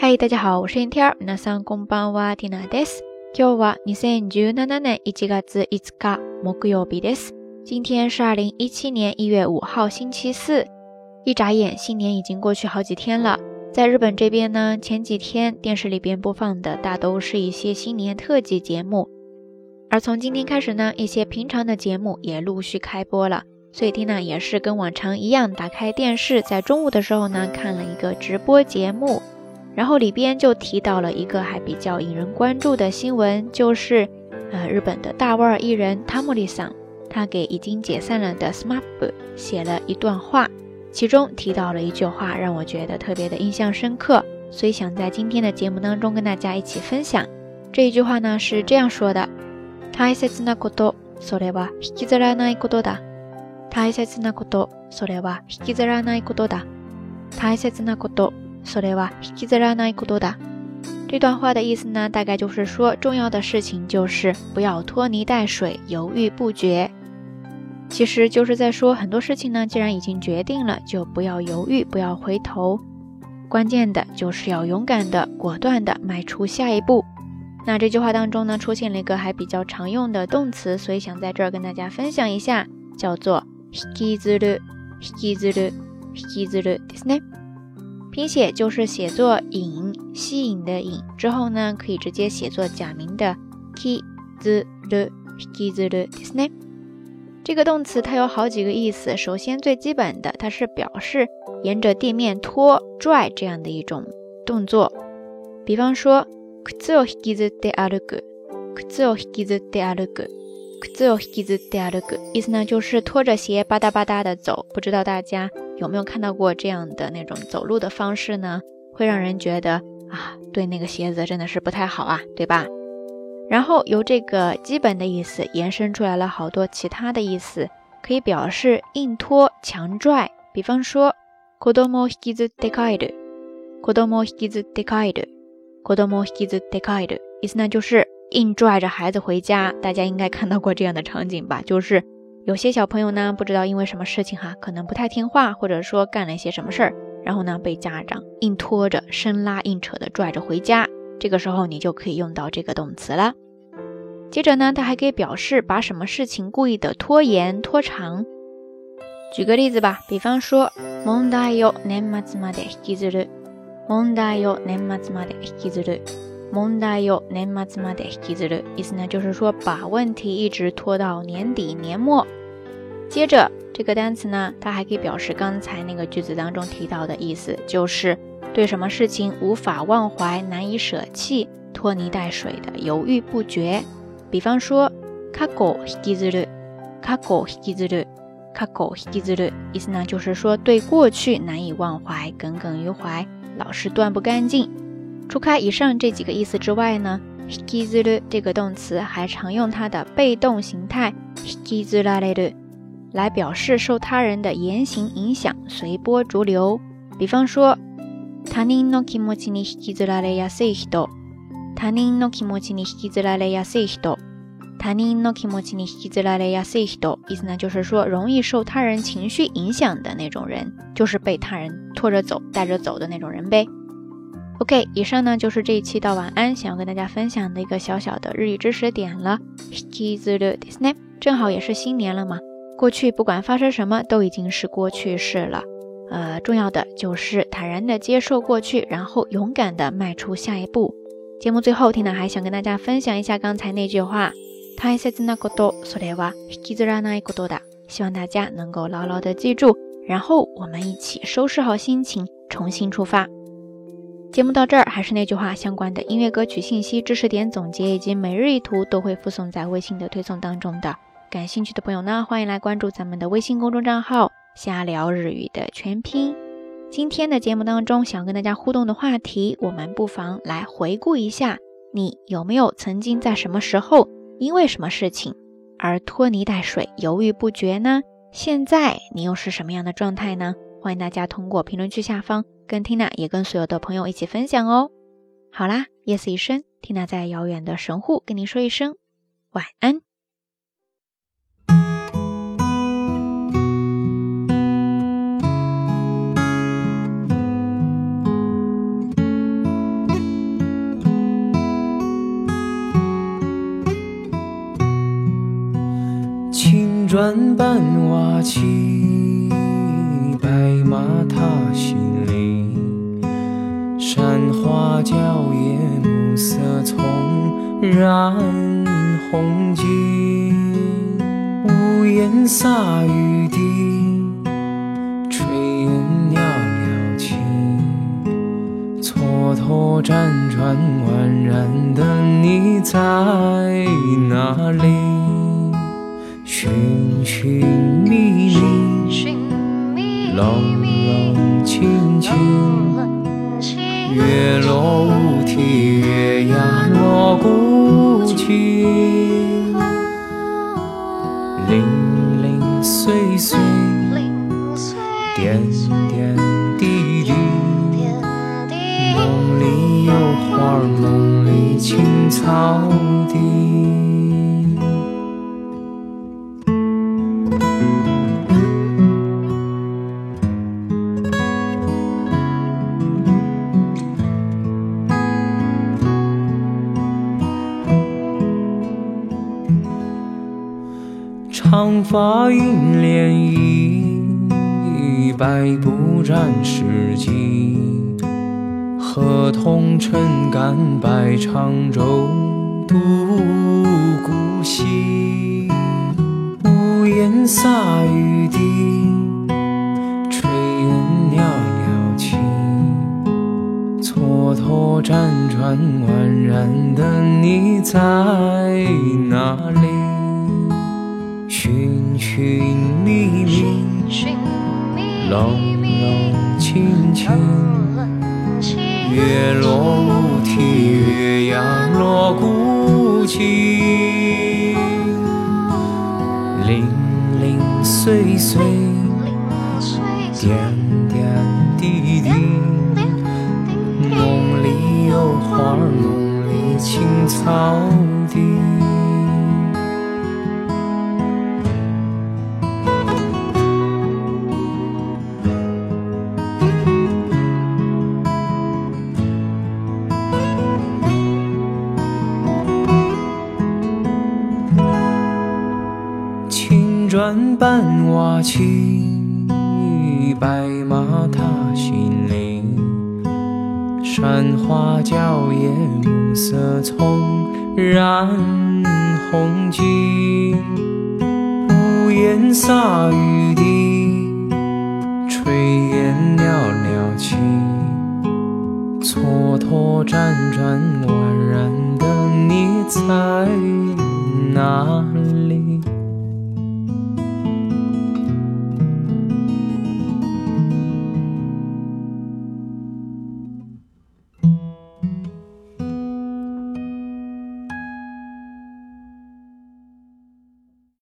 嗨，大家好，我是天天。皆さんこんばんは、ティナです。今日は二千十七年一月五日木曜日です。今天是二零一七年一月五号，星期四。一眨眼，新年已经过去好几天了。在日本这边呢，前几天电视里边播放的大都是一些新年特辑节目，而从今天开始呢，一些平常的节目也陆续开播了。所以缇娜也是跟往常一样，打开电视，在中午的时候呢，看了一个直播节目， 然后里边就提到了一个还比较引人关注的新闻，就是呃日本的大腕儿艺人汤姆利桑，他给已经解散了的 SMAP 写了一段话。其中提到了一句话，让我觉得特别的印象深刻，所以想在今天的节目当中跟大家一起分享。这一句话呢是这样说的：大切なこと、それは引きずらないことだ。大切なこと、それは引きずらないことだ。大切なこと、 それは引きずらないことだ。这段话的意思呢，大概就是说，重要的事情就是不要拖泥带水、犹豫不决。其实就是在说很多事情呢，既然已经决定了，就不要犹豫，不要回头。关键的就是要勇敢的、果断的迈出下一步。那这句话当中呢，出现了一个还比较常用的动词，所以想在这儿跟大家分享一下，叫做引きずる、引きずる、引きずるですね。 拼写就是写作引，吸引的引，之后呢可以直接写作假名的引きずる、引きずるですね。这个动词它有好几个意思。首先最基本的，它是表示沿着地面拖、拽这样的一种动作。比方说，靴を引きずって歩く，靴を引きずって歩く，靴を引きずって歩く，意思呢就是拖着鞋吧嗒吧嗒的走。不知道大家 有没有看到过这样的那种走路的方式呢？会让人觉得啊，对那个鞋子真的是不太好啊，对吧？然后由这个基本的意思延伸出来了好多其他的意思，可以表示硬拖、强拽。比方说，子供引きずって帰る，子供引きずって帰る，子供引きずって帰る，意思呢就是硬拽着孩子回家。大家应该看到过这样的场景吧？就是 有些小朋友呢，不知道因为什么事情哈，可能不太听话，或者说干了一些什么事儿，然后呢被家长硬拖着、生拉硬扯的拽着回家。这个时候你就可以用到这个动词了。接着呢，它还可以表示把什么事情故意的拖延、拖长。举个例子吧，比方说，問題を年末まで引きずる。問題を年末まで引きずる。 問題を年末まで引きずる。意思呢，就是说把问题一直拖到年底、年末。接着这个单词呢，它还可以表示刚才那个句子当中提到的意思，就是。对什么事情无法忘怀、难以舍弃、拖泥带水的犹豫不决，比方说“過去引きずる”，“過去引きずる”，“過去引きずる”，意思呢就是说对过去难以忘懷、耿耿于怀，老是断不干净。 除开以上这几个意思之外呢，“引きずる”这个动词还常用它的被动形态“引きずられる”来表示受他人的言行影响、随波逐流。比方说。他人の気持ちに引きずられやすい人。他人の気持ちに引きずられやすい人。他人の気持ちに引きずられやすい人。意思呢，就是说容易受他人情绪影响的那种人，就是被他人拖着走、带着走的那种人呗。 OK，以上呢就是这一期到晚安想要跟大家分享的一个小小的日语知识点了。引きずるですね。正好也是新年了嘛，过去不管发生什么都已经是过去式了。呃，重要的就是坦然的接受过去，然后勇敢的迈出下一步。节目最后，缇娜还想跟大家分享一下刚才那句话：大切なこと、それは引きずらないことだ。希望大家能够牢牢的记住，然后我们一起收拾好心情，重新出发。 节目到这儿，还是那句话，相关的音乐歌曲信息、知识点总结以及每日一图都会附送在微信的推送当中的。感兴趣的朋友呢，欢迎来关注咱们的微信公众账号。瞎聊日语的全拼。今天的节目当中，想跟大家互动的话题，我们不妨来回顾一下：你有没有曾经在什么时候，因为什么事情而拖泥带水、犹豫不决呢？现在你又是什么样的状态呢？欢迎大家通过评论区下方跟 Tina 也跟所有的朋友一起分享哦。好啦，夜色已深，Tina 在遥远的神户跟您说一声晚安。青砖伴瓦青。花娇艳，暮色葱染红巾。屋檐洒雨滴，炊烟袅袅起。蹉跎辗转宛然的你在哪里？寻寻觅觅，冷冷清清，月落乌啼，月牙落孤井，零零碎碎，点点滴滴，梦里有花，梦里青草。长发映涟漪，白布展世纪。河童撑杆摆长舟，渡古稀。屋檐洒雨滴，炊烟袅袅起。蹉跎辗转宛然的你在哪里？寻寻觅觅，冷冷清清，月落乌啼，月牙落孤井，零零碎碎，点点砖板瓦漆，白马踏新林。山花娇艳，暮色葱染红巾。屋檐洒雨滴，炊烟袅袅起。蹉跎辗转宛然的你在哪？